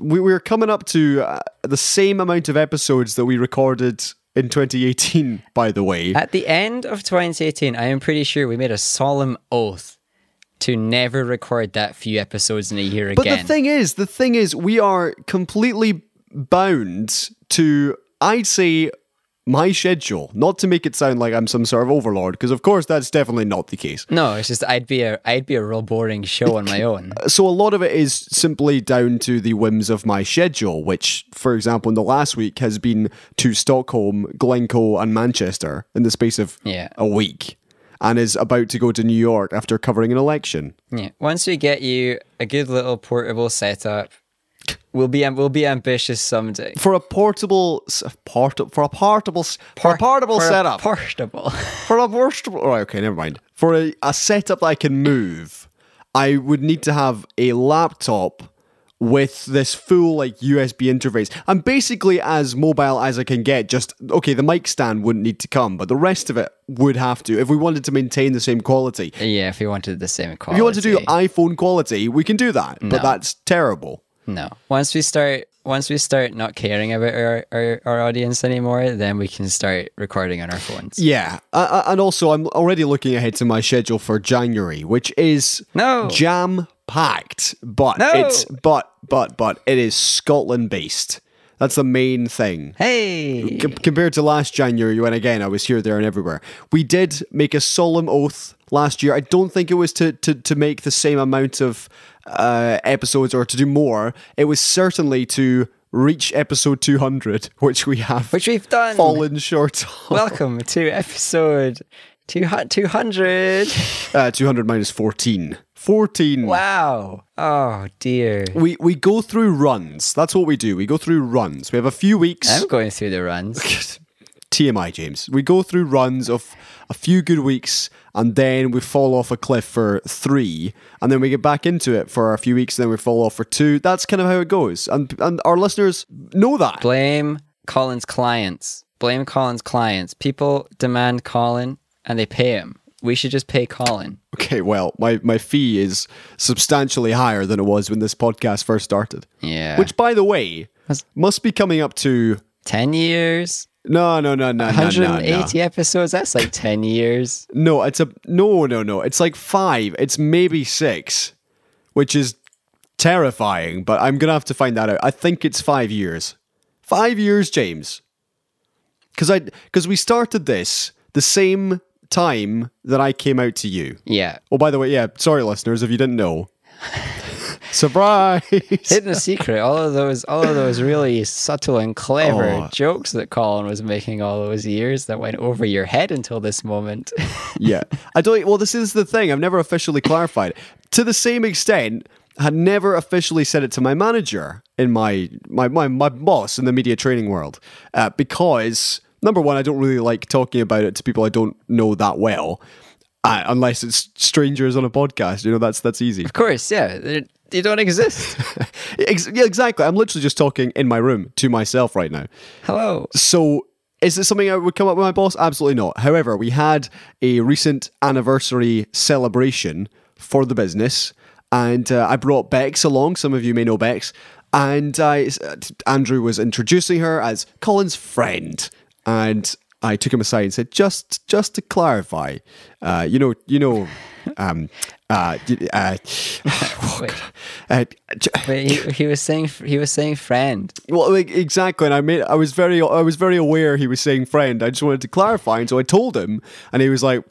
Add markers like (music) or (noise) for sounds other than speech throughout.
we, we're coming up to uh, the same amount of episodes that we recorded in 2018, by the way. At the end of 2018, I am pretty sure we made a solemn oath to never record that few episodes in a year But again. But the thing is, the thing is, we are completely bound to, I'd say, my schedule. Not to make it sound like I'm some sort of overlord, because of course that's definitely not the case. no, it's just I'd be a I'd be a real boring show on my own. (laughs) So a lot of it is simply down to the whims of my schedule, which, for example, in the last week has been to Stockholm, Glencoe, and Manchester in the space of Yeah. a week, and is about to go to New York after covering an election. Yeah. Once we get you a good little portable setup, we'll be we'll be ambitious someday. For a portable, port, for a portable, for a portable For a setup, portable. (laughs) for a portable. Right, okay, never mind. For a, a setup that I can move, I would need to have a laptop with this full like USB interface. I'm basically as mobile as I can get. Just okay, the mic stand wouldn't need to come, but the rest of it would have to if we wanted to maintain the same quality. yeah, if we wanted the same quality. If you want to do iPhone quality, we can do that, No. but that's terrible. No. Once we start once we start not caring about our, our, our audience anymore, then we can start recording on our phones. Yeah, uh, uh, and also I'm already looking ahead to my schedule for January, which is No. jam packed. But No. it's but but but it is Scotland based. That's the main thing. Hey. Com- compared to last January, when again I was here, there, and everywhere. We did make a solemn oath last year. I don't think it was to to, to make the same amount of uh, episodes or to do more. It was certainly to reach episode 200, which we have Which we've done. fallen short of. Welcome to episode two hu- 200. (laughs) Uh, 200 minus 14. 14. Wow. Oh dear. We we go through runs. That's what we do. We go through runs. We have a few weeks. I'm going through the runs. (laughs) TMI, James. We go through runs of a few good weeks and then we fall off a cliff for three and then we get back into it for a few weeks and then we fall off for two. That's kind of how it goes. And and our listeners know that. Blame Colin's clients. Blame Colin's clients. People demand Colin and they pay him. We should just pay Colin. Okay, well, my, my fee is substantially higher than it was when this podcast first started. Yeah. Which, by the way, That's- must be coming up to 10 years? No, no, no, no, no, no, no. 180 episodes? That's like 10 years. No, it's a no, no, no. It's like five. It's maybe six, which is terrifying. But I'm gonna have to find that out. I think it's five years. Five years, James. Because I because we started this the same time that I came out to you. Yeah. Oh, by the way, yeah. Sorry, listeners, if you didn't know. Surprise! Hidden a secret, all of those all of those really subtle and clever Oh. jokes that Colin was making all those years that went over your head until this moment. (laughs) yeah. I don't. Well, this is the thing. I've never officially clarified. To the same extent, had never officially said it to my manager in my my my, my boss in the media training world, uh, because number one, I don't really like talking about it to people I don't know that well, uh, unless it's strangers on a podcast. You know, that's that's easy. of course, yeah. They don't exist. (laughs) Yeah, exactly. I'm literally just talking in my room to myself right now. Hello. So, is this something I would come up with my boss? Absolutely not. However, we had a recent anniversary celebration for the business, and uh, I brought Bex along. Some of you may know Bex, and I, Andrew was introducing her as Colin's friend, and I took him aside and said, "Just, just to clarify, uh, you know, you know." Um, uh, uh, oh, Wait. Uh, Wait, he, he was saying he was saying friend. well, like, exactly, and I made I was very I was very aware he was saying friend. I just wanted to clarify, and so I told him, and he was like,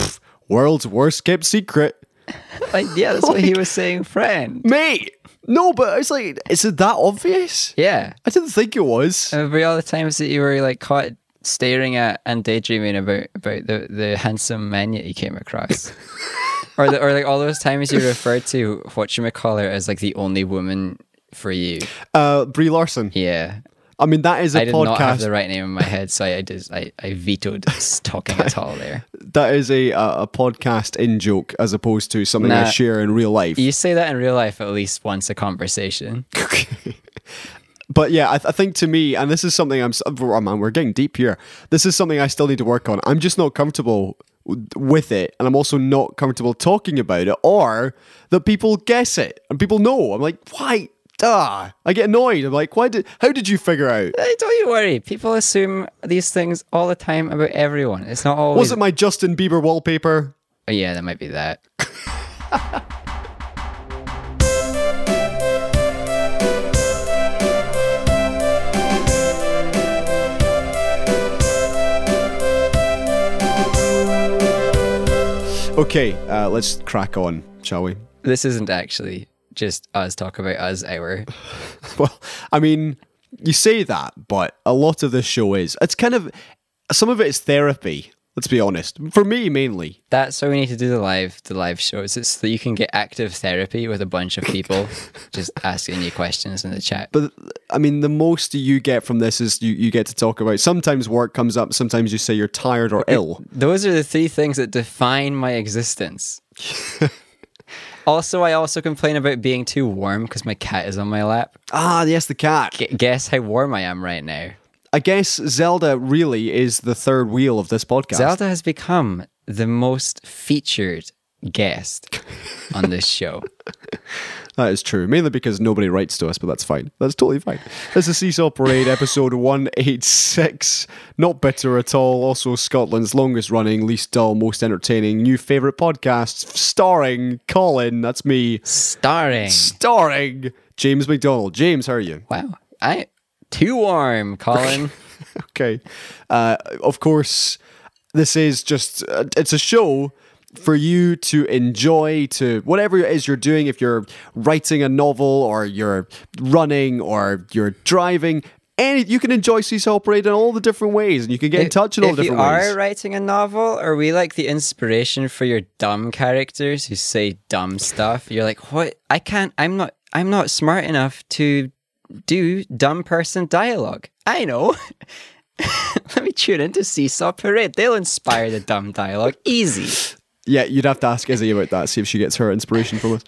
"World's worst kept secret, (laughs) Like, yeah, that's what he was saying friend. mate." No, but it's like, is it that obvious? Yeah. I didn't think it was. I remember all the times that you were like caught staring at and daydreaming about about the, the handsome man that you came across. (laughs) or the, or like all those times you referred to what you call her as like the only woman for you. Uh, Brie Larson. Yeah. I mean, that is a I did not have podcast. the right name in my head, so I just I, I vetoed (laughs) talking at all there. that is a a a podcast in joke as opposed to something I share in real life. You say that in real life at least once a conversation. (laughs) But yeah, I, th- I think to me, and this is something I'm. Oh man, we're getting deep here. This is something I still need to work on. I'm just not comfortable with it, and I'm also not comfortable talking about it, or that people guess it and people know. I'm like, why? ah, I get annoyed. I'm like, why did? How did you figure out? Hey, don't you worry. People assume these things all the time about everyone. It's not always. Was it my Justin Bieber wallpaper? Oh, yeah, that might be that. (laughs) Okay, uh, let's crack on, shall we? This isn't actually just us talk about us hour. (laughs) Well, I mean, you say that, but a lot of this show is. It's kind of some of it is therapy. Let's be honest. For me, mainly. That's why we need to do the live the live shows. It's so that you can get active therapy with a bunch of people (laughs) just asking you questions in the chat. But I mean, the most you get from this is you, you get to talk about. Sometimes work comes up. Sometimes you say you're tired or ill. Those are the three things that define my existence. (laughs) also, I also complain about being too warm because my cat is on my lap. Ah, yes, the cat. G- guess how warm I am right now. I guess Zelda really is the third wheel of this podcast. Zelda has become the most featured guest on this (laughs) show. That is true. Mainly because nobody writes to us, but that's fine. That's totally fine. This is Seesaw Parade, (laughs) episode 186. Not bitter at all. Also, Scotland's longest running, least dull, most entertaining, new favourite podcast, starring Colin. That's me. Starring. Starring James McDonald. James, how are you? Wow. I too warm, Colin. (laughs) Okay. Uh, of course, this is just, uh, it's a show for you to enjoy, to whatever it is you're doing. If you're writing a novel or you're running or you're driving, any, you can enjoy Seesaw Parade in all the different ways and you can get in touch in all different ways. If you are writing a novel, are we like the inspiration for your dumb characters who say dumb stuff? You're like, what? I can't. I'm not. I'm not smart enough to do dumb person dialogue. I know. (laughs) Let me tune into Seesaw Parade. They'll inspire the dumb dialogue. Easy. Yeah, you'd have to ask Izzy about that, see if she gets her inspiration from us.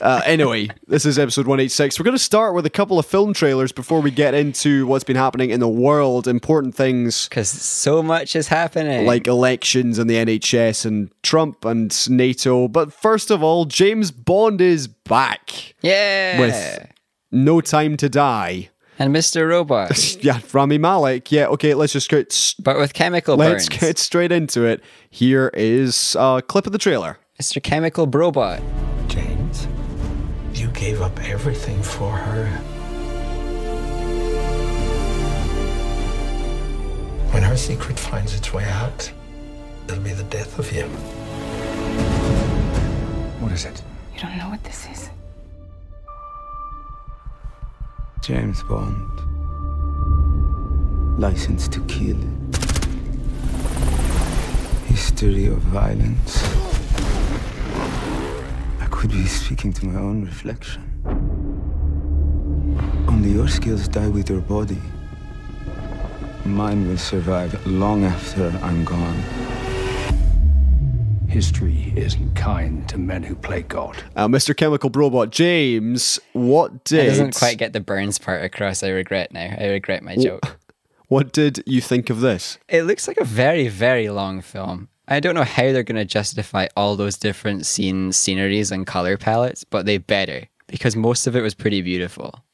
Uh, anyway, this is episode 186. We're going to start with a couple of film trailers before we get into what's been happening in the world, important things Because so much is happening. like elections and the NHS and Trump and NATO. But first of all, James Bond is back yeah. with No Time to Die. and Mr. Robot. (laughs) Yeah, Rami Malek. Yeah, okay, let's just get, but with chemical let's burns. get straight into it. Here is a clip of the trailer. Mr. Chemical Brobot. James, you gave up everything for her. When her secret finds its way out, it'll be the death of you. What is it? You don't know what this is. James Bond. License to kill. History of violence. I could be speaking to my own reflection. Only your skills die with your body. Mine will survive long after I'm gone. History isn't kind to men who play God. Uh, Mr. Chemical Robot James, what did I doesn't quite get the burns part across. I regret now. I regret my joke. (laughs) what did you think of this? It looks like a very, very long film. I don't know how they're going to justify all those different scenes, sceneries, and color palettes, but they better because most of it was pretty beautiful.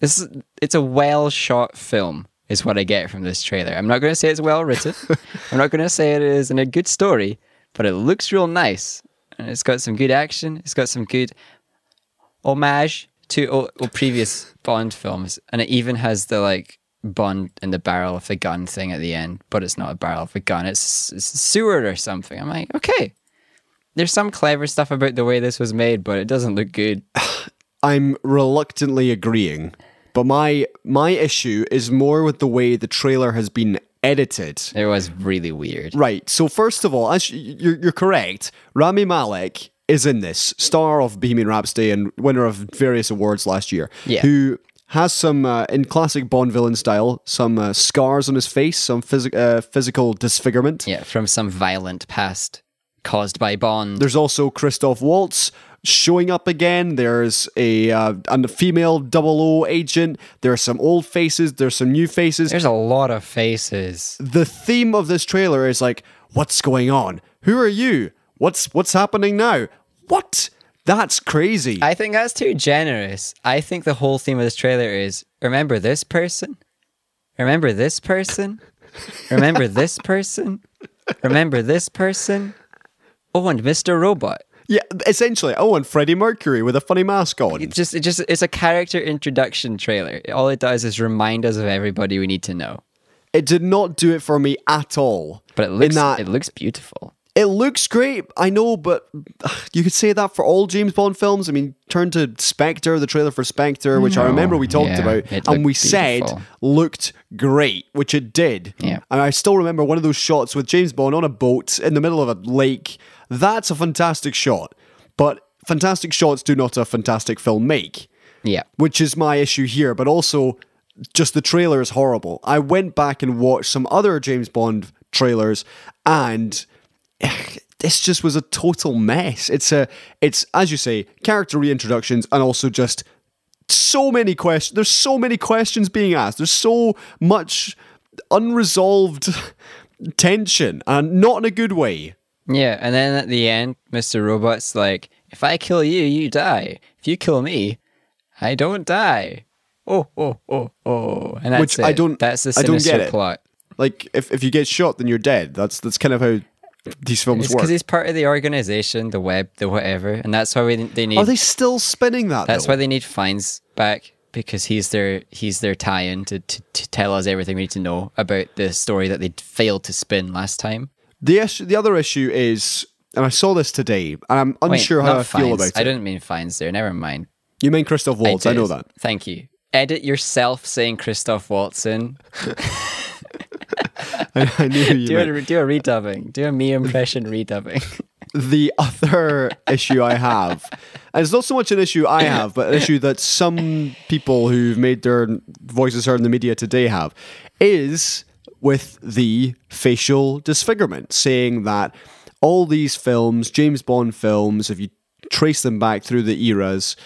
This is, it's a well shot film, is what I get from this trailer. I'm not going to say it's well written. (laughs) I'm not going to say it is in a good story, but it looks real nice. And it's got some good action. It's got some good homage to o- o- previous (laughs) Bond films, and it even has the like Bond in the barrel of the gun thing at the end, but it's not a barrel of a gun. It's, it's a sewer or something. I'm like, okay. There's some clever stuff about the way this was made, but it doesn't look good. (laughs) I'm reluctantly agreeing, but my my issue is more with the way the trailer has been edited. It was really weird. Right. So first of all, you're, you're correct, Rami Malek is in this, star of Bohemian Rhapsody and winner of various awards last year. Yeah. Who has some, uh, in classic Bond villain style, some uh, scars on his face, some phys- uh, physical disfigurement. Yeah, from some violent past caused by Bond. There's also Christoph Waltz showing up again. There's a, uh, a female double O agent. There are some old faces. There's some new faces. There's a lot of faces. the theme of this trailer is like, what's going on? Who are you? What's what's happening now? What? That's crazy. I think that's too generous. I think the whole theme of this trailer is remember this person, remember this person, remember this person, remember this person. Oh, and Mr. Robot. Yeah, essentially. Oh, and Freddie Mercury with a funny mask on. It's just, it just, it's a character introduction trailer. All it does is remind us of everybody we need to know. It did not do it for me at all. But it looks, that it looks beautiful. It looks great, I know, but you could say that for all James Bond films. I mean, turn to Spectre, the trailer for Spectre, which I remember we talked yeah, about, and we said looked great, which it did. Yeah. And I still remember one of those shots with James Bond on a boat in the middle of a lake. That's a fantastic shot, but fantastic shots do not a fantastic film make Yeah. which is my issue here, but also just the trailer is horrible. I went back and watched some other James Bond trailers and (sighs) this just was a total mess. It's a it's as you say, character reintroductions and also just so many questions. There's so many questions being asked. There's so much unresolved (laughs) tension and not in a good way. Yeah, and then at the end, Mr. Robot's like, if I kill you, you die. If you kill me, I don't die. Oh, oh, oh, oh. And that's Which I don't- That's the I don't sinister get it. plot. Like if, if you get shot then you're dead. That's that's kind of how these films It's work. because he's part of the organization, the web, the whatever, and that's why we, they need. Are they still spinning that? that's though? why they need Fiennes back because he's their he's their tie-in to, to, to tell us everything we need to know about the story that they failed to spin last time. The issue, the other issue is, and I saw this today, and I'm Wait, unsure how not I feel Fiennes. about it. I didn't mean Fiennes there. Never mind. You mean Christoph Waltz? I, did. know that. Thank you. Edit yourself saying Christoph Waltz in. (laughs) I, I knew you Do a, do a redubbing. Do a me impression redubbing. The other issue I have, and it's not so much an issue I have, but an issue that some people who've made their voices heard in the media today have, is with the facial disfigurement, saying that all these films, James Bond films, if you trace them back through the eras,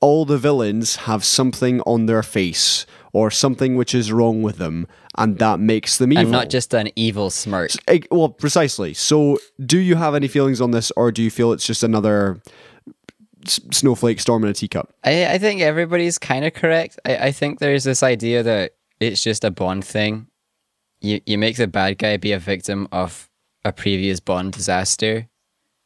all the villains have something on their face or something which is wrong with them, and that makes them evil. and not just an evil smirk. Well, precisely. So, do you have any feelings on this, or do you feel it's just another s- snowflake storm in a teacup? I, I think everybody's kind of correct. I, I think there's this idea that it's just a Bond thing. You you make the bad guy be a victim of a previous Bond disaster,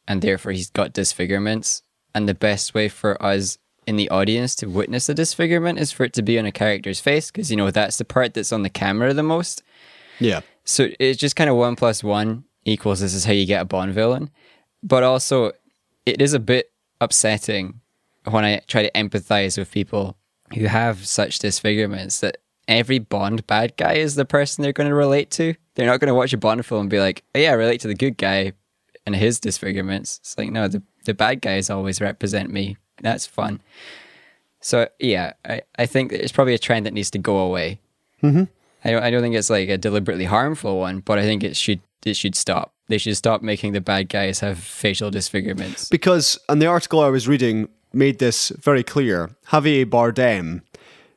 and therefore he's got disfigurements. And the best way for us in the audience to witness the disfigurement is for it to be on a character's face, because you know that's the part that's on the camera the most. Yeah. So it's just kind of one plus one equals this is how you get a Bond villain. But also, it is a bit upsetting when I try to empathize with people who have such disfigurements that every Bond bad guy is the person they're going to relate to. They're not going to watch a Bond film and be like, oh, yeah, I relate to the good guy and his disfigurements. It's like, no, the, the bad guys always represent me. That's fun. So, yeah, I, I think it's probably a trend that needs to go away. Mm-hmm. I don't, I don't think it's like a deliberately harmful one, but I think it should it should stop. They should stop making the bad guys have facial disfigurements. Because, and the article I was reading made this very clear. Javier Bardem,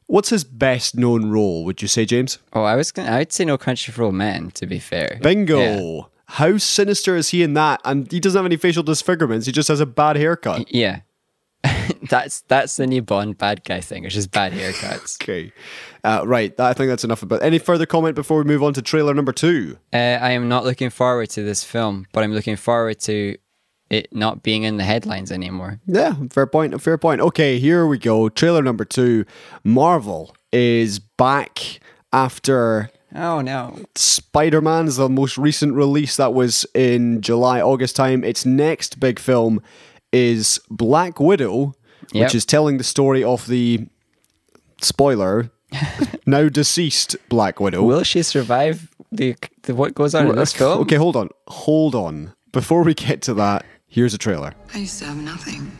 what's his best known role, would you say, James? Oh, I was gonna, I'd say No Country for Old Men. To be fair, Bingo. Yeah. How sinister is he in that? And he doesn't have any facial disfigurements, he just has a bad haircut. Yeah, (laughs) that's that's the new Bond bad guy thing. It's just bad haircuts. (laughs) Okay. Uh, right. I think that's enough about Any further comment before we move on to trailer number two? uh, I am not looking forward to this film, but I'm looking forward to it not being in the headlines anymore. Yeah, fair point. Fair point. Okay, here we go. Trailer number two. Marvel is back after Oh no! Spider Man's the most recent release that was in July, August time. Its next big film is Black Widow, Yep. which is telling the story of the spoiler, (laughs) now deceased Black Widow. Will she survive the, the what goes on in this film? Okay, hold on. Hold on. Before we get to that, here's a trailer. I used to have nothing.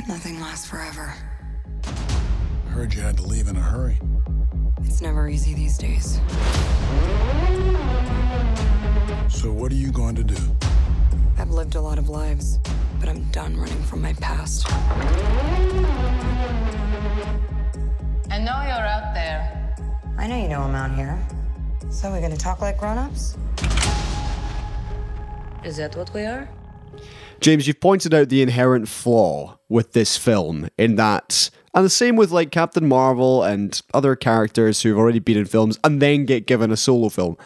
But nothing lasts forever. Heard you had to leave in a hurry. It's never easy these days. So what are you going to do? I've lived a lot of lives. but I'm done running from my past. I know you're out there. I know you know I'm out here. So we're gonna talk like grown-ups? Is that what we are? James, you've pointed out the inherent flaw with this film in that, and the same with like Captain Marvel and other characters who've already been in films and then get given a solo film.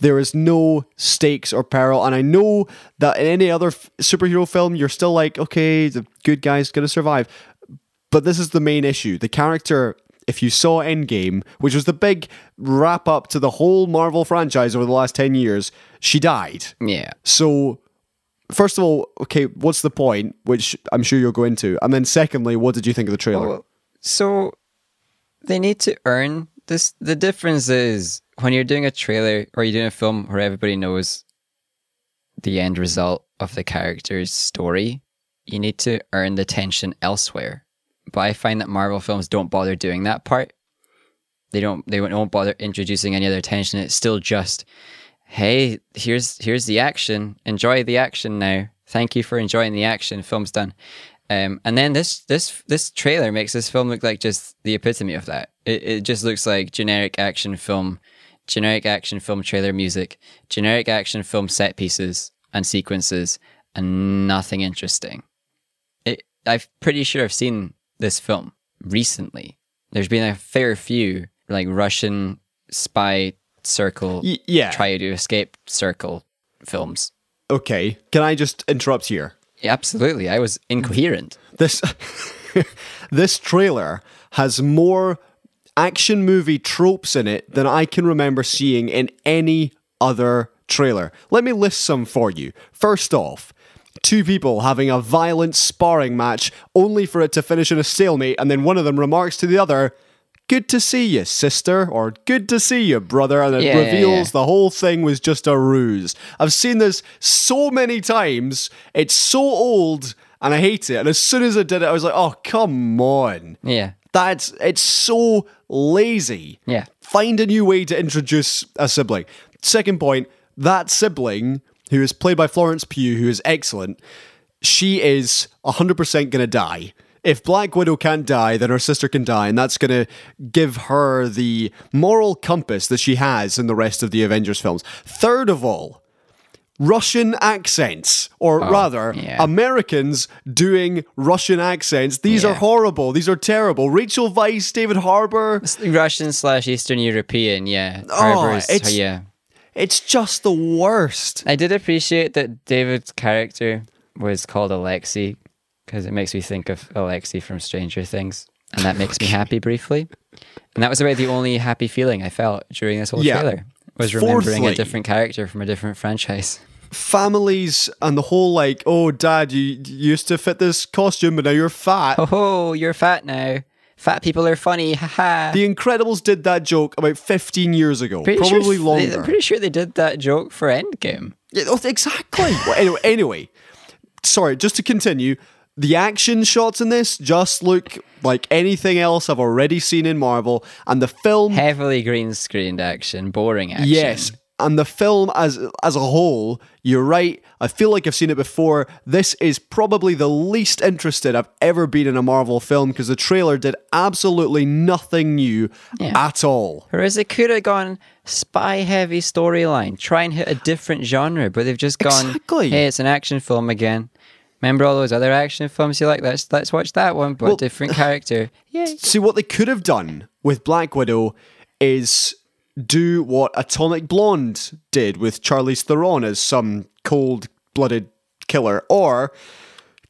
There is no stakes or peril, and I know that in any other f- superhero film, you're still like, okay, the good guy's gonna survive. But this is the main issue. The character, if you saw Endgame, which was the big wrap up to the whole Marvel franchise over the last 10 years, she died. Yeah. So, first of all, okay, what's the point? Which I'm sure you'll go into. And then, secondly, what did you think of the trailer? Well, so they need to earn this. The difference is when you're doing a trailer or you're doing a film where everybody knows the end result of the character's story, you need to earn the tension elsewhere. But I find that Marvel films don't bother doing that part. They don't. They won't bother introducing any other tension. It's still just, hey, here's here's the action. Enjoy the action now. Thank you for enjoying the action. Film's done. Um, and then this this this trailer makes this film look like just the epitome of that. It it just looks like generic action film, generic action film trailer music, generic action film set pieces and sequences, and nothing interesting. It I'm pretty sure I've seen this film recently. There's been a fair few like Russian spy circle, Y- yeah. try to escape circle films. okay, can I just interrupt here? Yeah, absolutely, I was incoherent. This (laughs) this trailer has more action movie tropes in it than I can remember seeing in any other trailer. Let me list some for you. First off, two people having a violent sparring match only for it to finish in a stalemate and then one of them remarks to the other, Good to see you, sister, or good to see you, brother, and it Yeah, yeah, reveals yeah. the whole thing was just a ruse. I've seen this so many times. It's so old, and I hate it. And as soon as I did it, I was like, "Oh, come on!" Yeah, That's it's so lazy. Yeah. Find a new way to introduce a sibling. Second point, that sibling who is played by Florence Pugh, who is excellent, she is 100% going to die. If Black Widow can't die, then her sister can die, and that's going to give her the moral compass that she has in the rest of the Avengers films. Third of all, Russian accents, or oh, rather, Oh, yeah. Americans doing Russian accents. These are horrible. These are terrible. Rachel Weisz, David Harbour. Russian slash Eastern European. Yeah, Oh, it's- yeah. It's just the worst. I did appreciate that David's character was called Alexi because it makes me think of Alexi from Stranger Things, and that makes me happy briefly. And that was about the only happy feeling I felt during this whole Yeah. trailer was remembering Fourthly- a different character from a different franchise. Families and the whole like, oh, dad, you, you used to fit this costume, but now you're fat. Oh, you're fat now. Fat people are funny. Haha. The Incredibles did that joke about 15 years ago, Pretty sure probably they- longer. I'm pretty sure they did that joke for Endgame. Yeah, oh, exactly. well, anyway, anyway, sorry, just to continue, the action shots in this just look like anything else I've already seen in Marvel, and the film, Heavily green screened action, boring action. yes, and the film as as a whole, you're right. I feel like I've seen it before. This is probably the least interested I've ever been in a Marvel film because the trailer did absolutely nothing new Yeah. at all. Whereas they could have gone spy heavy storyline, try and hit a different genre, but they've just gone, Exactly. hey, it's an action film again. Remember all those other action films you like? Let's let's watch that one, but Well- different character. (laughs) Yay. See, what they could have done with Black Widow is do what Atomic Blonde did with Charlize Theron as some cold blooded killer, or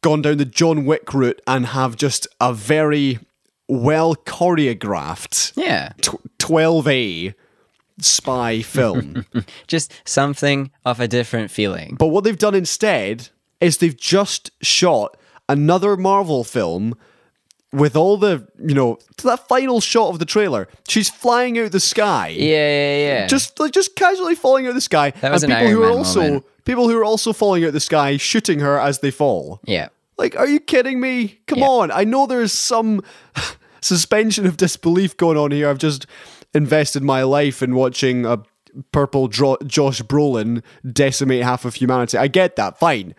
gone down the John Wick route and have just a very well choreographed Yeah. tw- 12A spy film. (laughs) Just something of a different feeling. But what they've done instead is they've just shot another Marvel film with all the, you know, to that final shot of the trailer. She's flying out the sky. Yeah, yeah, yeah. Just like just casually falling out the sky. That was and an people who are also moment. people who are also falling out the sky shooting her as they fall. yeah. Like, are you kidding me? Come Yeah. on. I know there's some (laughs) suspension of disbelief going on here. I've just invested my life in watching a purple dro- Josh Brolin decimate half of humanity. I get that. Fine.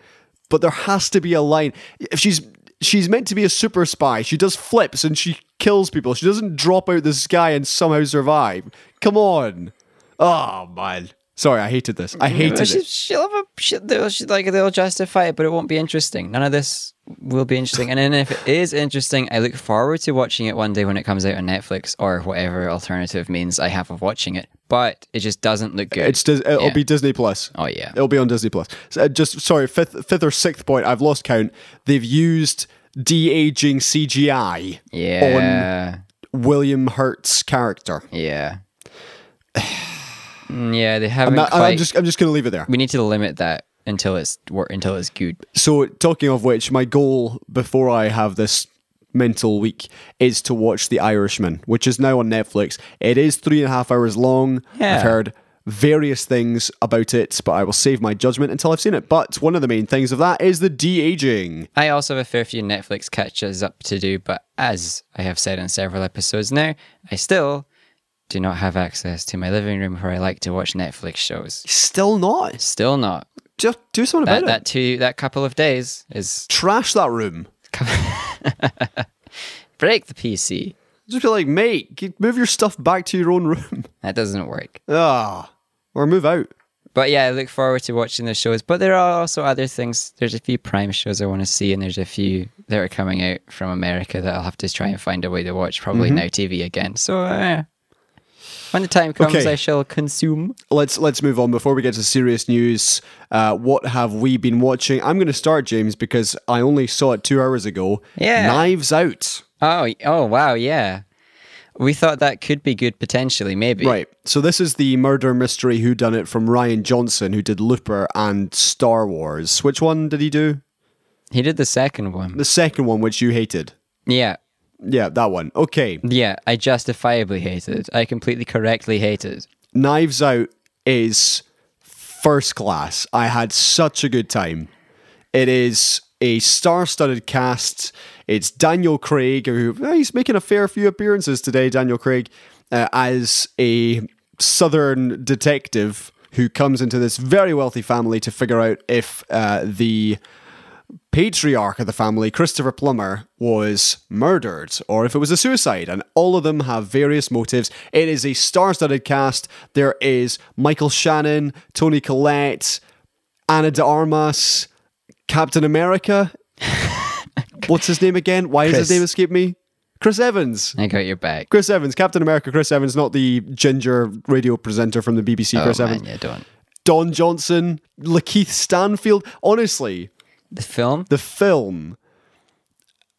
But there has to be a line. If she's she's meant to be a super spy, she does flips and she kills people. She doesn't drop out the sky and somehow survive. Come on. Oh man. Sorry, I hated this. I hated she, it. she'll have a she, they'll, she, like they'll justify it, but it won't be interesting. None of this will be interesting. And then if it is interesting, I look forward to watching it one day when it comes out on Netflix or whatever alternative means I have of watching it. But it just doesn't look good. It's Dis- it'll Yeah. be Disney Plus. oh yeah, It'll be on Disney Plus. So, uh, just sorry, fifth, fifth or sixth point. I've lost count. They've used de aging CGI yeah, William Hurt's character. yeah, (sighs) yeah. They haven't I'm, not- quite. I'm just I'm just going to leave it there. we need to limit that until it's until it's good. So, talking of which, my goal before I have this mental week is to watch The Irishman, which is now on Netflix. It is three and a half hours long. Yeah. I've heard various things about it, but I will save my judgment until I've seen it. But one of the main things of that is the de aging. I also have a fair few Netflix catches up to do, but as I have said in several episodes now, I still do not have access to my living room where I like to watch Netflix shows. Still not. Still not. Just do something That about that it. two that couple of days is Trash that room. (laughs) break the PC. Just be like, mate, move your stuff back to your own room. (laughs) That doesn't work. Ah, or move out. But yeah, I look forward to watching the shows. But there are also other things. There's a few Prime shows I want to see, and there's a few that are coming out from America that I'll have to try and find a way to watch. Probably Mm-hmm. Now TV again. So uh, when the time comes, Okay. I shall consume. Let's let's move on before we get to serious news. Uh, what have we been watching? I'm going to start, James, because I only saw it two hours ago. Yeah. Knives Out. Oh, oh wow, yeah. We thought that could be good potentially, maybe. Right. So this is the murder mystery Who Done It from Rian Johnson, who did Looper and Star Wars. Which one did he do? He did the second one. The second one, which you hated. Yeah. Yeah, that one. Okay. Yeah, I justifiably hate It. I completely correctly hate It. Knives Out is first class. I had such a good time. It is a star-studded cast. It's Daniel Craig, who eh, he's making a fair few appearances today. Daniel Craig uh, as a southern detective who comes into this very wealthy family to figure out if uh, the patriarch of the family, Christopher Plummer, was murdered or if it was a suicide. And all of them have various motives. It is a star studded cast. There is Michael Shannon, Toni Collette, Ana de Armas, Captain America. (laughs) What's his name again? Why does Chris. his name escape me? Chris Evans. I got your back. Chris Evans, Captain America, Chris Evans, not the ginger radio presenter from the BBC, oh, Chris oh, man, Evans. yeah, don't. Don Johnson, Lakeith Stanfield. Honestly, The film? the film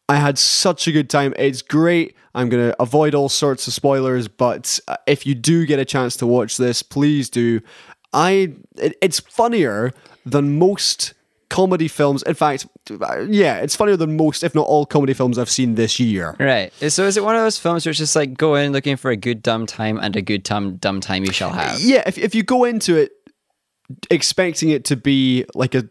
i had such a good time it's great i'm going to avoid all sorts of spoilers but uh, if you do get a chance to watch this please do i it, it's funnier than most comedy films in fact uh, yeah it's funnier than most if not all comedy films i've seen this year Right. So is it one of those films where it's just like go in looking for a good dumb time and a good dumb dumb time you shall have? yeah if, if you go into it expecting it to be like a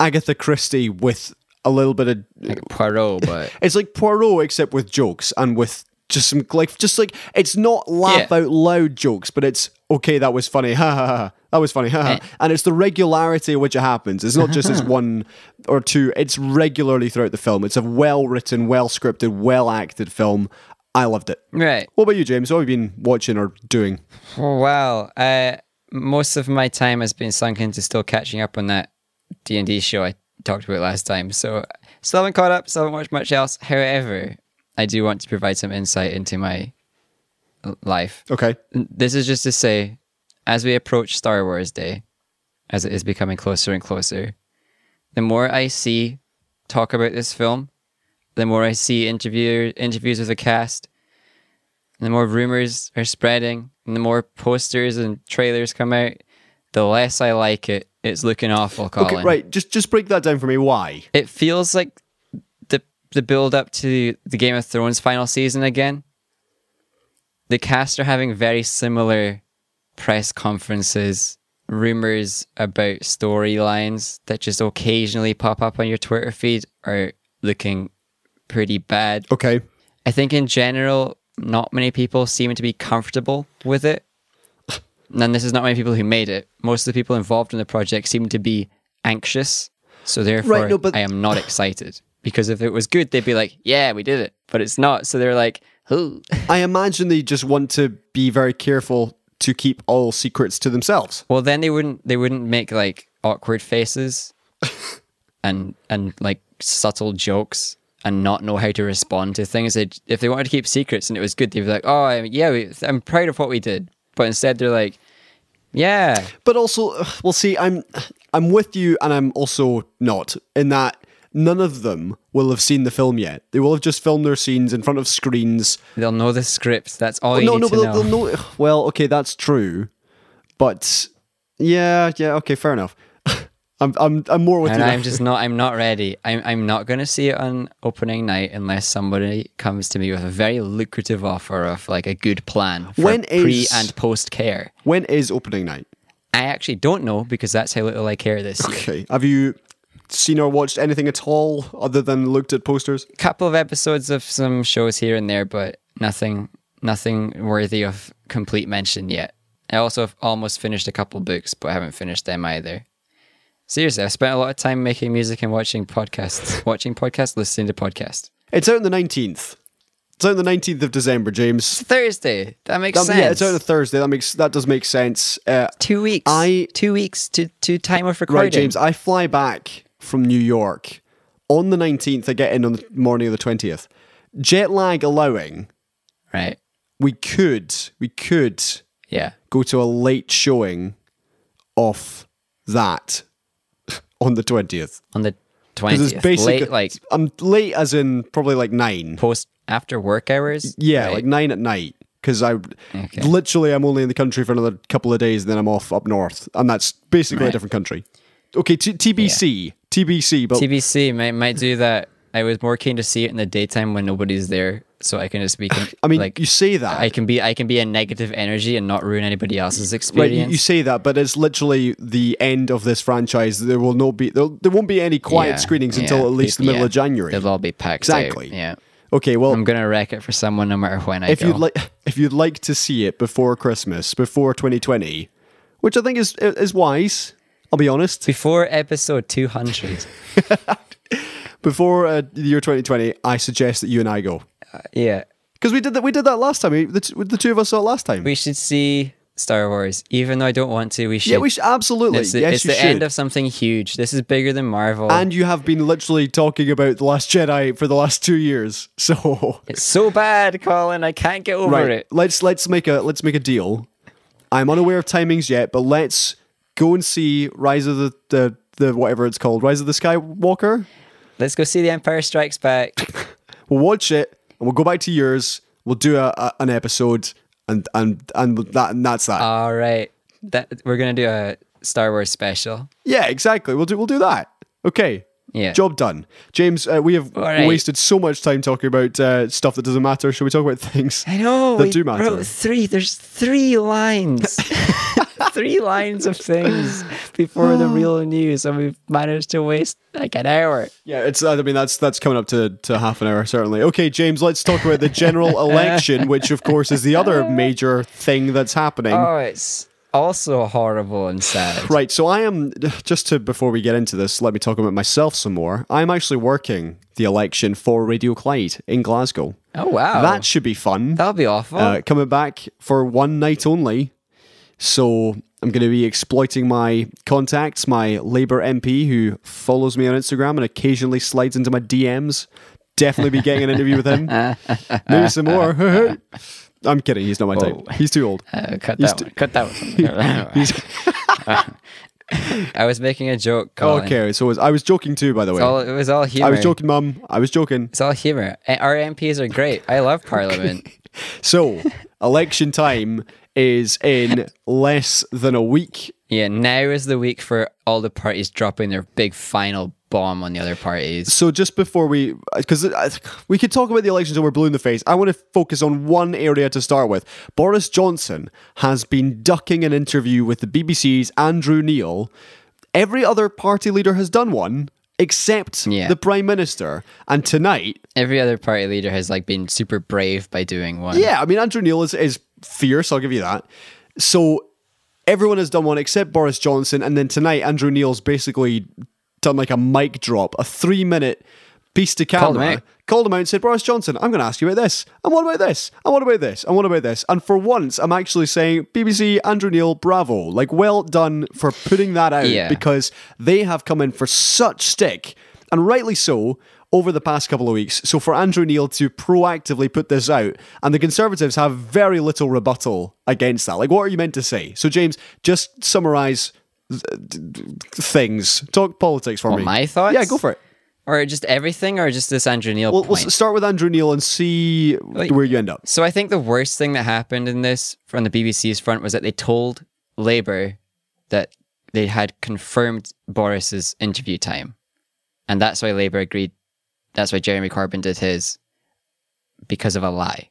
agatha christie with a little bit of Like Poirot, but (laughs) It's like Poirot except with jokes and with just some like just like it's not laugh Yeah. out loud jokes, but it's okay. That was funny. (laughs) Ha ha ha. That was funny. Ha ha. Eh. And it's the regularity which it happens. It's not just as (laughs) one or two. It's regularly throughout the film. It's a well written, well scripted, well acted film. I loved it. right. What about you, James? What have you been watching or doing? Wow. Uh, most of my time has been sunk into still catching up on that D and D show I talked about last time. So still haven't caught up. Still haven't watched much else. However, I do want to provide some insight into my life. Okay. This is just to say, as we approach Star Wars Day, as it is becoming closer and closer, the more I see talk about this film, the more I see interview interviews with the cast, the more rumors are spreading, and the more posters and trailers come out, the less I like it. It's looking awful, Colin. Okay, right. Just just break that down for me. Why? It feels like the the build up to the Game of Thrones final season again. The cast are having very similar press conferences, rumors about storylines that just occasionally pop up on your Twitter feed are looking pretty bad. Okay. I think in general, not many people seem to be comfortable with it. And this is not many people who made it. Most of the people involved in the project seem to be anxious. So therefore, no, but- I am not excited because if it was good, they'd be like, "Yeah, we did it," but it's not. So they're like, "Ooh." (laughs) I imagine they just want to be very careful to keep all secrets to themselves. Well, then they wouldn't they wouldn't make like awkward faces (laughs) and and like subtle jokes and not know how to respond to things. They'd, if they wanted to keep secrets and it was good, they'd be like, "Oh, yeah, we, I'm proud of what we did." But instead, they're like, "Yeah, But also, well, see, I'm I'm with you, and I'm also not in that none of them will have seen the film yet. They will have just filmed their scenes in front of screens. they'll know the script. That's all you no, need no, to but know." they'll, they'll know. Well, okay, that's true, but yeah, yeah, okay, fair enough. I'm I'm I'm more with and you. I'm just not. I'm not ready. I'm. I'm not going to see it on opening night unless somebody comes to me with a very lucrative offer of like a good plan for When pre is- and post care. when is opening night? I actually don't know because that's how little I care this year. Okay, have you seen or watched anything at all other than looked at posters? A couple of episodes of some shows here and there, but nothing nothing worthy of complete mention yet. I also have almost finished a couple books, but I haven't finished them either. Seriously, I spent a lot of time making music and watching podcasts, (laughs) watching podcasts, listening to podcasts. It's out on the nineteenth. It's out on the nineteenth of December, James. Thursday, that makes Um, sense. yeah, it's out on a Thursday. That makes that does make sense. Uh, two weeks. I- two weeks to to time of recording. right, James. I fly back from New York on the nineteenth. I get in on the morning of the twentieth. Jet lag allowing, right. we could we could Yeah. go to a late showing of that on the twentieth. On the twentieth, it's basically late like I'm late as in probably like nine. post after work hours. Yeah, Right. like nine at night. Because I literally I'm only in the country for another couple of days, and then I'm off up north, and that's basically a different country. Okay, t- TBC, TBC, but TBC might might do that. I was more keen to see it in the daytime when nobody's there, so I can just be. (sighs) I mean, like you say that, I can be I can be a negative energy and not ruin anybody else's right? experience. You, you say that, but it's literally the end of this franchise. There will no be there, there won't be any quiet Yeah, screenings yeah, until at least the middle yeah. of January. They'll all be packed. out, Exactly. Yeah. Okay, well, I'm gonna wreck it for someone no matter when I if go. you'd like (laughs) if you'd like to see it before Christmas, before 2020, which I think is is wise. I'll be honest. before episode 200. (laughs) Before uh, the year 2020, I suggest that you and I go yeah. because we did that. We did that last time. We, the, t- the two of us saw it last time. We should see Star Wars, even though I don't want to. We should. yeah, we should absolutely. It's the, yes, it's you the should. end of something huge. This is bigger than Marvel. and you have been literally talking about the Last Jedi for the last two years. (laughs) So it's so bad, Colin. I can't get over right, it. let's let's make a let's make a deal. I'm unaware of timings yet, but let's go and see Rise of the the, the whatever it's called, Rise of the Skywalker. Let's go see The Empire Strikes Back. We'll (laughs) watch it and we'll go back to yours. We'll do a, a an episode and and and that and that's that. All right. That we're gonna do a Star Wars special. yeah, exactly. We'll do we'll do that. Okay. Yeah. Job done. James, uh, we have right. wasted so much time talking about uh, stuff that doesn't matter. Should we talk about things I know. that do matter? three. There's three lines. (laughs) (laughs) three lines of things before the (sighs) real news, and we've managed to waste like an hour. Yeah, it's. I mean, that's that's coming up to, to half an hour certainly. Okay, James, let's talk about the general (laughs) election, which of course is the other (laughs) major thing that's happening. Oh, it's also horrible and sad. Right, so I am just to before we get into this, let me talk about myself some more. I'm actually working the election for Radio Clyde in Glasgow. Oh wow, That should be fun. that'll be awful. Uh, coming back for one night only. So I'm going to be exploiting my contacts, my Labour MP who follows me on Instagram and occasionally slides into my DMs. Definitely be getting an interview with him. (laughs) Maybe some more. (laughs) I'm kidding. He's not my type. He's too old. Uh, cut that t- one. Cut that one. (laughs) I was making a joke. Colin. Okay, so was, I was joking too, by the way. All, it was all humor. I was joking, Mum. I was joking. It's all humor. Our MPs are great. I love Parliament. So, election time is in less than a week. yeah, now is the week for all the parties dropping their big final bomb on the other parties. So, just before we, uh, because uh, we could talk about the elections until we're blue in the face, I want to focus on one area to start with. Boris Johnson has been ducking an interview with the BBC's Andrew Neil. Every other party leader has done one except Yeah. the Prime Minister. And tonight, Every other party leader has like been super brave by doing one. Yeah, I mean Andrew Neil is, is fierce, I'll give you that. So everyone has done one except Boris Johnson, and then tonight Andrew Neil's basically done like a mic drop, a three minute piece to Called him camera, out. called him out and said, Boris Johnson, I'm going to ask you about this, and what about this, and what about this, and what about this. And for once, I'm actually saying, BBC, Andrew Neil, bravo. Like, well done for putting that out Yeah. because they have come in for such stick, and rightly so. Over the past couple of weeks. So, for Andrew Neil to proactively put this out, and the Conservatives have very little rebuttal against that. Like, what are you meant to say? So, James, just th- things. Talk politics for What, me. my thoughts? Yeah, go for it. Or just everything, or just this Andrew Neil We'll, point? we'll start with Andrew Neil and see where you end up. So I think the worst thing that happened in this from the BBC's front was that they told Labour that they had confirmed Boris's interview time. And that's why Labour agreed. That's why Jeremy Corbyn did his because of a lie.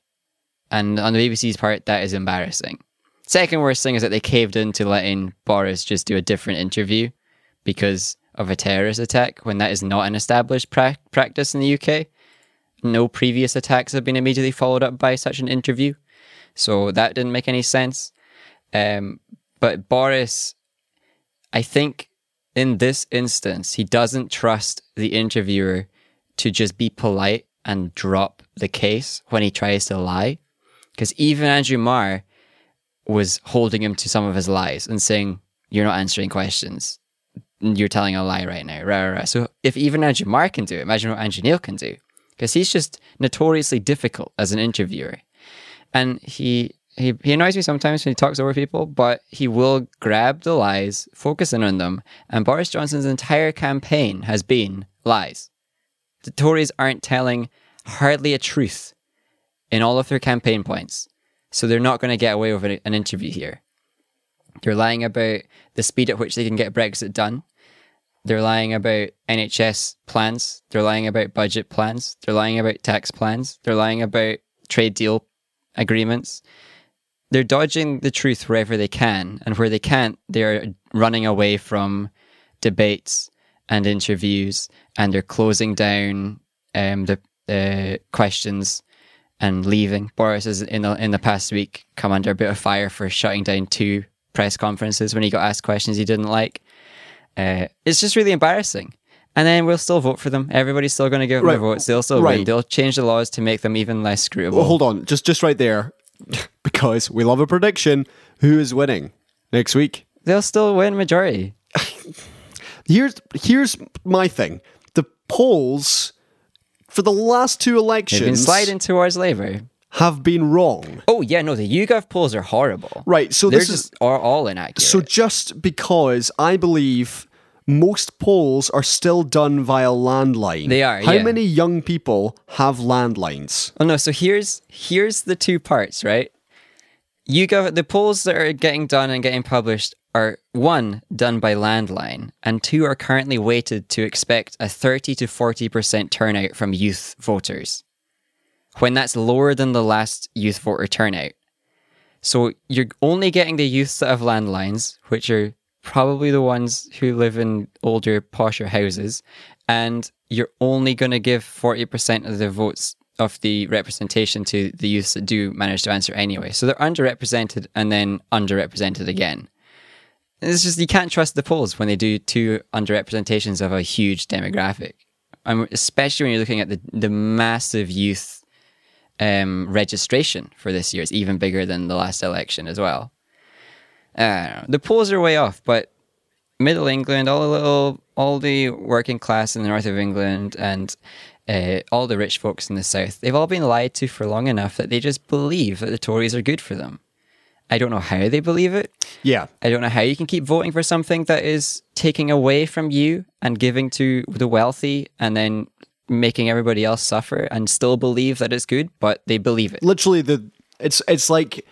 And on the BBC's part, that is embarrassing. Second worst thing is that they caved into letting Boris just do a different interview because of a terrorist attack when that is not an established pra- practice in the UK. No previous attacks have been immediately followed up by such an interview. So that didn't make any sense. Um, but Boris, I think in this instance, he doesn't trust the interviewer to just be polite and drop the case when he tries to lie. Because even Andrew Marr was holding him to some of his lies and saying, You're not answering questions. You're telling a lie right now. Rah, rah, rah. So if even Andrew Marr can do it, imagine what Andrew Neil can do. Because he's just notoriously difficult as an interviewer. And he, he he annoys me sometimes when he talks over people, but he will grab the lies, focus in on them, and Boris Johnson's entire campaign has been lies. The Tories aren't telling hardly a truth in all of their campaign points. So they're not going to get away with an interview here. They're lying about the speed at which they can get Brexit done. They're lying about NHS plans. They're lying about budget plans. They're lying about tax plans. They're lying about trade deal agreements. They're dodging the truth wherever they can. And where they can't, they're running away from debates and interviews. And they're closing down um, the uh, questions and leaving. Boris has in the in the past week come under a bit of fire for shutting down two press conferences when he got asked questions he didn't like. Uh, it's just really embarrassing. And then we'll still vote for them. Everybody's still going to give them Right. their votes. They'll still Right. win. They'll change the laws to make them even less scrutable. Well, hold on, just just right there, (laughs) because we love a prediction. Who is winning next week? They'll still win majority. (laughs) Here's here's my thing. The polls for the last two They've been elections sliding towards Labour. Have been wrong. Oh yeah, no, the YouGov polls are horrible. Right, so they're this is- are all inaccurate. So just because I believe most polls are still done via landline. They are, How yeah. many young people have landlines? Oh no, so here's here's the two parts, right? You go the polls that are getting done and getting published are one done by landline and two are currently weighted to expect a 30 to 40% turnout from youth voters. When that's lower than the last youth voter turnout. So you're only getting the youths that have landlines, which are probably the ones who live in older, posher houses, and you're only going to give 40% of the votes of the representation to the youths that do manage to answer anyway. So they're underrepresented and then underrepresented again. It's just you can't trust the polls when they do two underrepresentations of a huge demographic. Um, especially when you're looking at the, the massive youth um, registration for this year. It's even bigger than the last election as well. I. The polls are way off, but Middle England, all the little, all the working class in the north of England, and uh, all the rich folks in the south, they've all been lied to for long enough that they just believe that the Tories are good for them. I don't know how they believe it. Yeah. I don't know how you can keep voting for something that is taking away from you and giving to the wealthy and then making everybody else suffer and still believe that it's good, but they believe it. Literally the it's it's like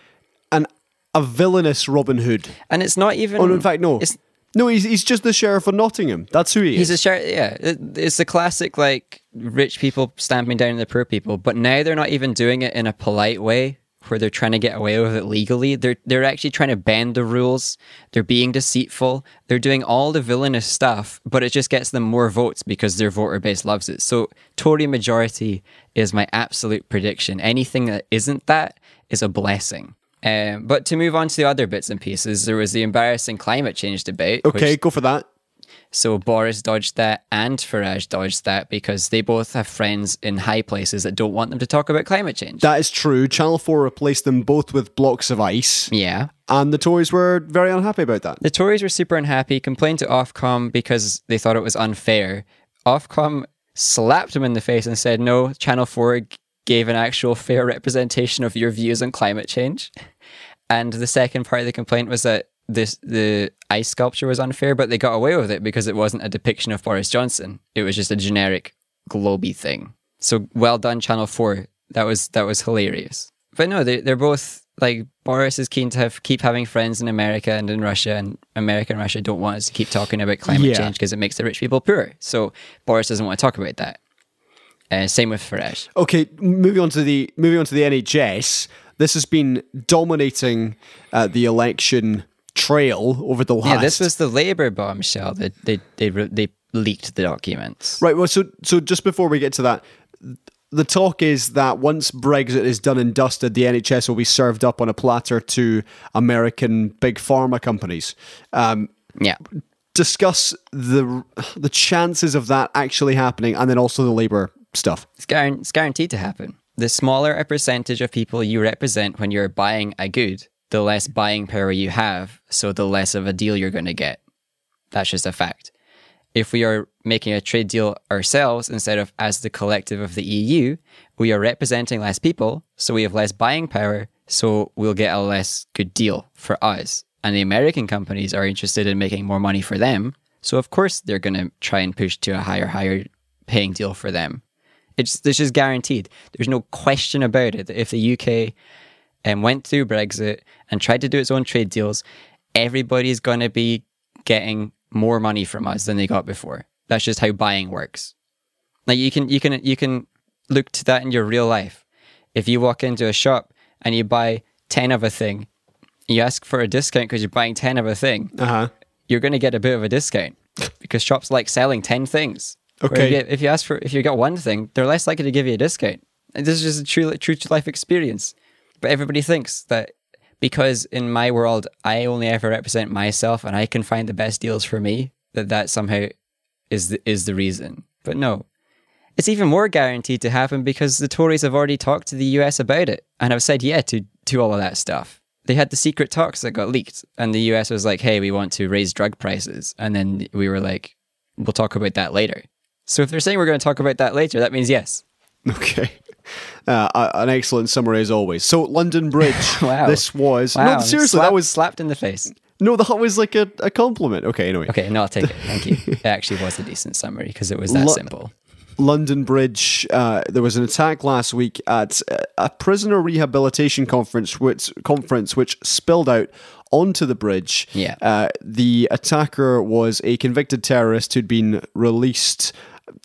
an a villainous Robin Hood. And it's not even Oh no, in fact no. It's, No, he's he's just the sheriff of Nottingham. That's who he He's is. He's a share. Yeah, it- it's the classic like rich people stamping down the poor people. But now they're not even doing it in a polite way, where they're trying to get away with it legally. They're they're actually trying to bend the rules. They're being deceitful. They're doing all the villainous stuff, but it just gets them more votes because their voter base loves it. So Tory majority is my absolute prediction. Anything that isn't that is a blessing. Um, but to move on to the other bits and pieces, there was the embarrassing climate change debate. which okay, go for that. So Boris dodged that and Farage dodged that because they both have friends in high places that don't want them to talk about climate change. That is true. Channel 4 replaced them both with blocks of ice, yeah. and the Tories were very unhappy about that. The Tories were super unhappy, complained to Ofcom because they thought it was unfair. Ofcom slapped them in the face and said, no, Channel 4 g- gave an actual fair representation of your views on climate change. And the second part of the complaint was that this the ice sculpture was unfair, but they got away with it because it wasn't a depiction of Boris Johnson. It was just a generic globy thing. So well done, Channel 4. That was that was hilarious. But no, they they're both like Boris is keen to have keep having friends in America and in Russia, and America and Russia don't want us to keep talking about climate Yeah. change because it makes the rich people poorer. So Boris doesn't want to talk about that. Uh, same with Farage. Okay, moving on to the moving on to the NHS. This has been dominating uh, the election trail over the last. Yeah, this was the Labour bombshell that they they re- they leaked the documents. right. Well, so so just before we get to that, the talk is that once Brexit is done and dusted, the NHS will be served up on a platter to American big pharma companies. Um, Yeah. discuss the the chances of that actually happening, and then also the Labour stuff. It's, it's guaranteed to happen. The smaller a percentage of people you represent when you're buying a good, the less buying power you have, so the less of a deal you're going to get. That's just a fact. If we are making a trade deal ourselves instead of as the collective of the EU, we are representing less people, so we have less buying power, so we'll get a less good deal for us. And the American companies are interested in making more money for them, so of course they're going to try and push to a higher, higher paying deal for them. It's this is guaranteed. There's no question about it if the UK um, went through Brexit and tried to do its own trade deals, everybody's going to be getting more money from us than they got before. That's just how buying works. Like you can you can you can look to that in your real life. If you walk into a shop and you buy ten of a thing, you ask for a discount because you're buying ten of a thing Uh huh. you're going to get a bit of a discount because shops like selling 10 things. Okay. you get- if you ask for, if you get one thing, they're less likely to give you a discount. And this is just a true, true to life experience. But everybody thinks that because in my world, I only ever represent myself and I can find the best deals for me, that that somehow is the, is the reason. But no, it's even more guaranteed to happen because the Tories have already talked to the US about it and have said yeah to, to all of that stuff. They had the secret talks that got leaked, and the US was like, hey, we want to raise drug prices. And then we were like, we'll talk about that later. So if they're saying we're going to talk about that later, that means yes. (laughs) Okay. Uh, an excellent summary as always. So London Bridge. (laughs) Wow. This was Wow, no seriously. slapped- that was slapped in the face. no. That was like a, a compliment. Okay. Anyway. Okay, no, I'll take it. Thank you. (laughs) It actually was a decent summary because it was that Lo- simple. London Bridge. Uh, there was an attack last week at uh, a prisoner rehabilitation conference, which conference which spilled out onto the bridge. Yeah. Uh, the attacker was a convicted terrorist who'd been released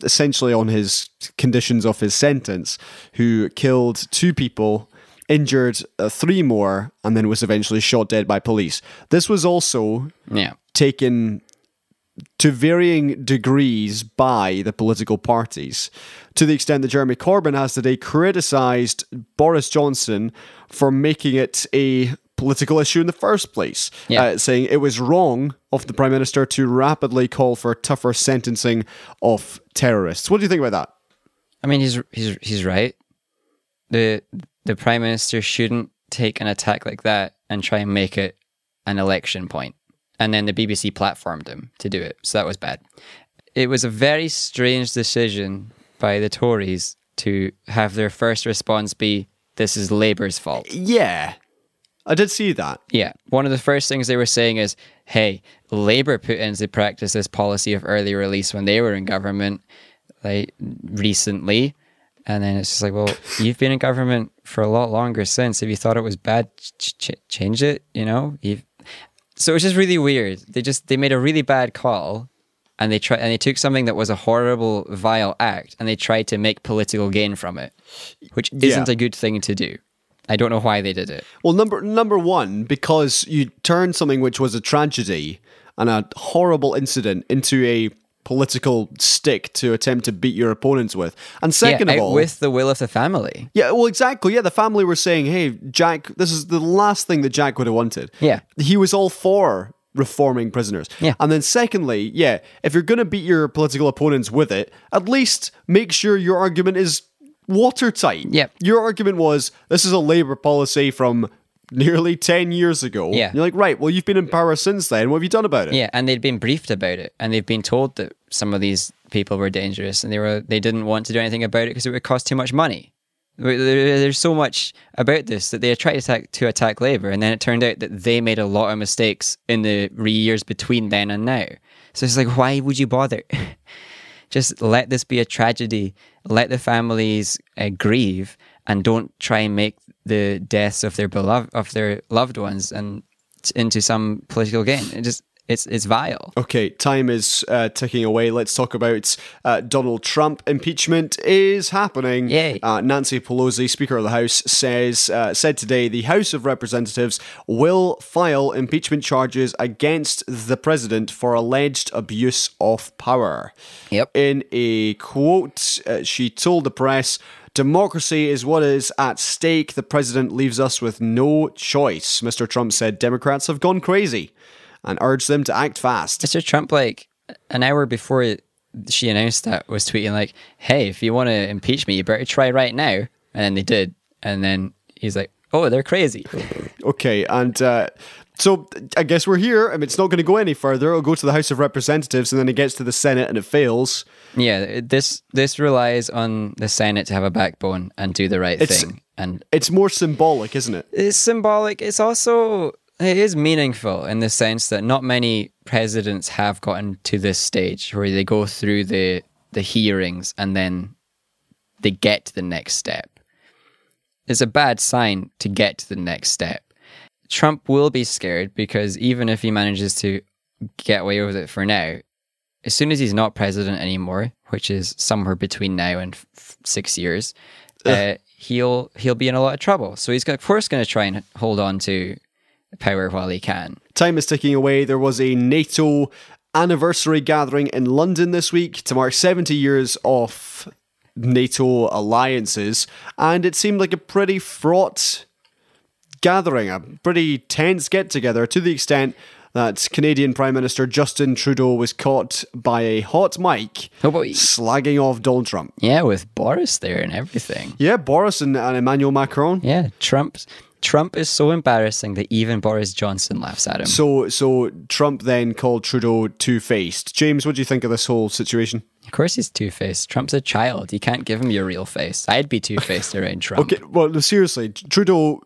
essentially on his conditions of his sentence, who killed two people. Injured uh, three more, and then was eventually shot dead by police. This was also Yeah. taken to varying degrees by the political parties, to the extent that Jeremy Corbyn has today criticised Boris Johnson for making it a political issue in the first place, Yeah. uh, saying it was wrong of the Prime Minister to rapidly call for tougher sentencing of terrorists. What do you think about that? I mean, he's he's he's right. the The prime minister shouldn't take an attack like that and try and make it an election point. And then the BBC platformed him to do it, so that was bad. It was a very strange decision by the Tories to have their first response be, "This is Labour's fault." Yeah, I did see that. Yeah. One of the first things they were saying is, hey, Labour put into practice this policy of early release when they were in government, like recently. And then it's just like, well, (laughs) you've been in government for a lot longer since. If you thought it was bad, ch- ch- change it, you know? You've... So it was just really weird. They just, they made a really bad call and they tried, and they took something that was a horrible, vile act and they tried to make political gain from it, which isn't Yeah. a good thing to do. I don't know why they did it. Well, number number one, because you turned something which was a tragedy and a horrible incident into a political stick to attempt to beat your opponents with. And second yeah, of all, with the will of the family. yeah, well, exactly. Yeah, the family were saying, "Hey, Jack, this is the last thing that Jack would have wanted." Yeah. he was all for reforming prisoners. Yeah. And then secondly, yeah, if you're going to beat your political opponents with it, at least make sure your argument is watertight. Yep. Your argument was this is a Labour policy from nearly 10 years ago. Yeah. You're like, right, well, you've been in power since then. What have you done about it? Yeah, and they'd been briefed about it, and they've been told that some of these people were dangerous, and they were they didn't want to do anything about it because it would cost too much money. There- there- There's so much about this that they tried to attack, to attack Labour, and then it turned out that they made a lot of mistakes in the re- years between then and now. So it's like, why would you bother? (laughs) Just let this be a tragedy. Let the families uh, grieve, and don't try and make the deaths of their beloved of their loved ones and into some political gain. It just it's it's vile. Okay, time is uh, ticking away. Let's talk about uh, Donald Trump. Impeachment is happening. Yay. Uh, Nancy Pelosi, Speaker of the House, says uh, said today the House of Representatives will file impeachment charges against the president for alleged abuse of power. Yep. In a quote, uh, she told the press. Democracy is what is at stake. The president leaves us with no choice. Mr. Trump said Democrats have gone crazy and urged them to act fast. Mr. Trump, like an hour before it- she announced that, was tweeting like, "Hey, if you want to impeach me, you better try right now." And then they did, and then he's like, "Oh, they're crazy." (laughs) Okay, and uh, so I guess we're here. I mean, it's not going to go any further. It'll go to the House of Representatives, and then it gets to the Senate, and it fails. yeah, this this relies on the Senate to have a backbone and do the right It's- thing, and It's more symbolic, isn't it? it's symbolic. It's also it is meaningful in the sense that not many presidents have gotten to this stage where they go through the the hearings and then they get to the next step. It's a bad sign to get to the next step. Trump will be scared because even if he manages to get away with it for now, as soon as he's not president anymore, which is somewhere between now and f- six years, uh, he'll he'll be in a lot of trouble. So he's of course going to try and hold on to power while he can. Time is ticking away. There was a NATO anniversary gathering in London this week to mark 70 years of NATO alliances, and it seemed like a pretty fraught gathering, a pretty tense get together to the extent that Canadian Prime Minister Justin Trudeau was caught by a hot mic Oh, slagging off Donald Trump. Yeah, with Boris there and everything. Yeah, Boris and, and Emmanuel Macron. Yeah, Trump. Trump is so embarrassing that even Boris Johnson laughs at him. So, so Trump then called Trudeau two faced. James, what do you think of this whole situation? of course, he's two faced. Trump's a child. You can't give him your real face. I'd be two faced (laughs) around Trump. Okay, well, seriously, Trudeau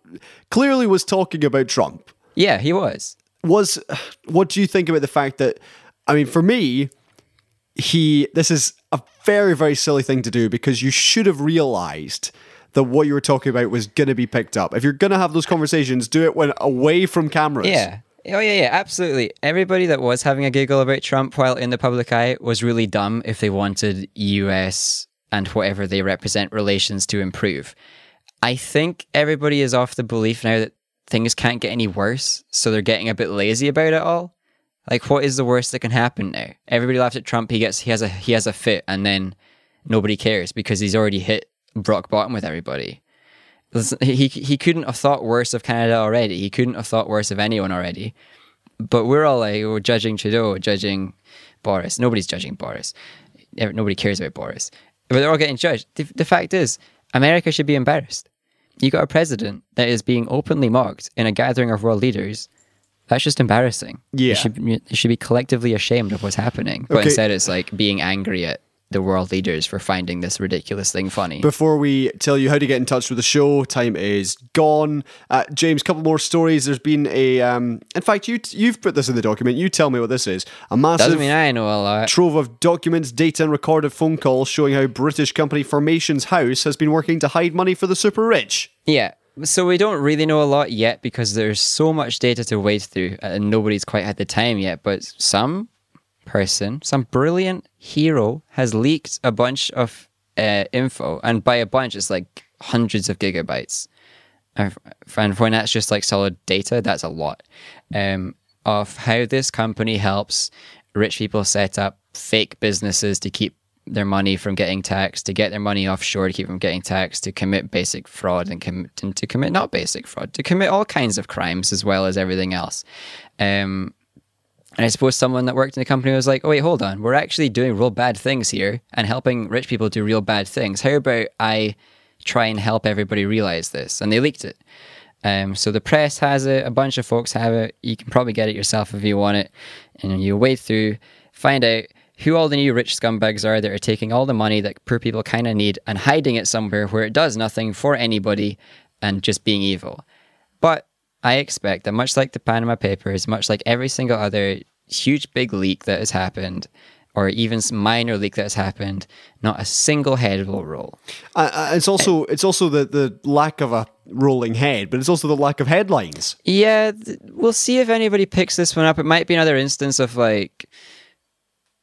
clearly was talking about Trump. Yeah, he was. Was what do you think about the fact that? I mean, for me, he. This is a very, very silly thing to do because you should have realized that what you were talking about was going to be picked up. If you're going to have those conversations, do it when away from cameras. Yeah. Oh yeah, yeah, absolutely. Everybody that was having a giggle about Trump while in the public eye was really dumb if they wanted US and whatever they represent relations to improve. I think everybody is off the belief now that things can't get any worse, so they're getting a bit lazy about it all. Like what is the worst that can happen now? Everybody laughs at Trump, he gets he has a he has a fit and then nobody cares because he's already hit rock bottom with everybody. He he couldn't have thought worse of Canada already. He couldn't have thought worse of anyone already. But we're all like we're judging Trudeau, judging Boris. Nobody's judging Boris. Nobody cares about Boris. But they're all getting judged. The, the fact is, America should be embarrassed. You got a president that is being openly mocked in a gathering of world leaders. That's just embarrassing. Yeah. you should, you should be collectively ashamed of what's happening. But Okay. instead, it's like being angry at the world leaders for finding this ridiculous thing funny. Before we tell you how to get in touch with the show, time is gone. Uh, James, couple more stories. There's been a. Um, in fact, you you've put this in the document. You tell me what this is. A massive Doesn't mean I know a lot. trove of documents, data, and recorded phone calls showing how British company Formations House has been working to hide money for the super rich. Yeah. So we don't really know a lot yet because there's so much data to wade through and nobody's quite had the time yet. But some person, some brilliant hero has leaked a bunch of uh, info. And by a bunch, it's like hundreds of gigabytes. And when that's just like solid data, that's a lot. Um, of how this company helps rich people set up fake businesses to keep their money from getting taxed, to get their money offshore to keep from getting taxed, to commit basic fraud and, com- and to commit not basic fraud, to commit all kinds of crimes as well as everything else. Um, And I suppose someone that worked in the company was like, oh, wait, hold on. We're actually doing real bad things here and helping rich people do real bad things. How about I try and help everybody realize this? And they leaked it. Um, so the press has it, a bunch of folks have it. You can probably get it yourself if you want it. And you wade through, find out who all the new rich scumbags are that are taking all the money that poor people kind of need and hiding it somewhere where it does nothing for anybody and just being evil. But I expect that much like the Panama Papers, much like every single other huge big leak that has happened, or even minor leak that has happened, not a single head will roll. Uh, it's also it's also the the lack of a rolling head, but it's also the lack of headlines. Yeah, th- we'll see if anybody picks this one up. It might be another instance of like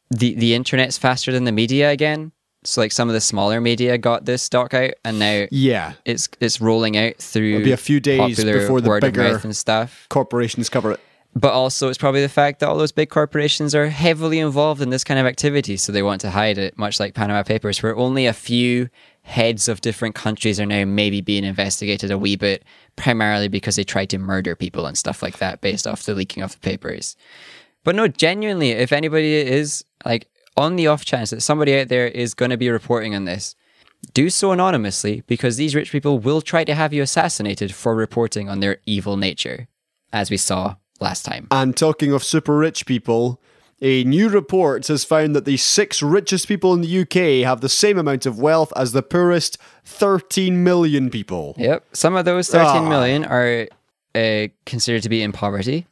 the the internet's faster than the media again. So like some of the smaller media got this stock out, and now Yeah, it's it's rolling out through. It'll be a few days before the word bigger- of mouth and stuff. corporations cover it. But also, it's probably the fact that all those big corporations are heavily involved in this kind of activity, so they want to hide it, much like Panama Papers, where only a few heads of different countries are now maybe being investigated a wee bit, primarily because they tried to murder people and stuff like that based off the leaking of the papers. But no, genuinely, if anybody is like on the off chance that somebody out there is going to be reporting on this, do so anonymously because these rich people will try to have you assassinated for reporting on their evil nature, as we saw last time. And talking of super rich people, a new report has found that the six richest people in the UK have the same amount of wealth as the poorest 13 million people. Yep. Some of those thirteen Ah. million are uh, considered to be in poverty.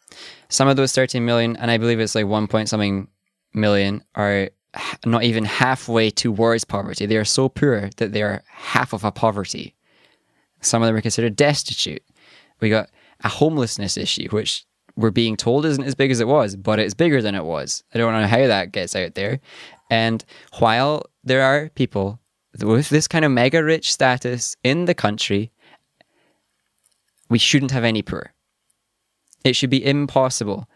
Some of those 13 million, and I believe it's like one point something million, are not even halfway towards poverty. They are so poor that they are half of a poverty. Some of them are considered destitute. We got a homelessness issue, which we're being told isn't as big as it was, but it's bigger than it was. I don't know how that gets out there. And while there are people with this kind of mega rich status in the country, we shouldn't have any poor. It should be impossible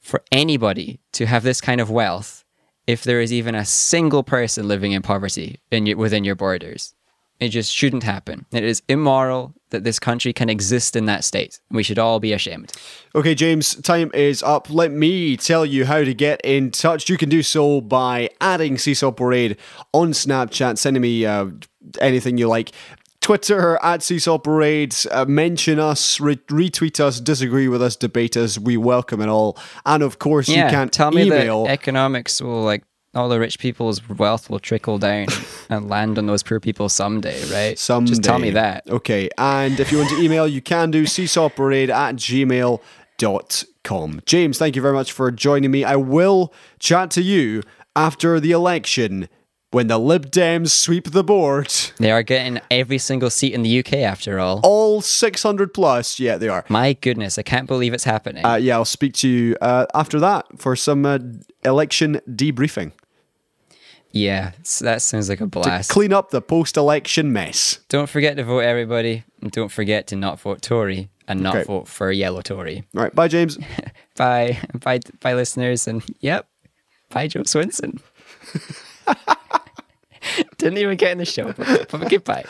for anybody to have this kind of wealth if there is even a single person living in poverty in your, within your borders. It just shouldn't happen. It is immoral that this country can exist in that state. We should all be ashamed. Okay, James, time is up. Let me tell you how to get in touch. You can do so by adding Seesaw Parade on Snapchat, sending me uh, anything you like. Twitter at Seesaw Parade, uh, mention us, re- retweet us, disagree with us, debate us. We welcome it all. And of course, yeah, you can't tell me email. that economics will like all the rich people's wealth will trickle down (laughs) and land on those poor people someday, right? Someday. Just tell me that. Okay. And if you want to email, you can do seesawparade at gmail.com. James, thank you very much for joining me. I will chat to you after the election when the Lib Dems sweep the board. They are getting every single seat in the UK after all. All 600 plus. Yeah, they are. My goodness, I can't believe it's happening. Uh, yeah, I'll speak to you uh, after that for some uh, election debriefing. yeah, that sounds like a blast. Clean up the post election mess. don't forget to vote, everybody. And don't forget to not vote Tory and not Okay. vote for yellow Tory. All right. Bye, James. (laughs) Bye, bye, bye, listeners, and yep, bye, Jo Swinson. (laughs) (laughs) Didn't even get in the show, but, but goodbye.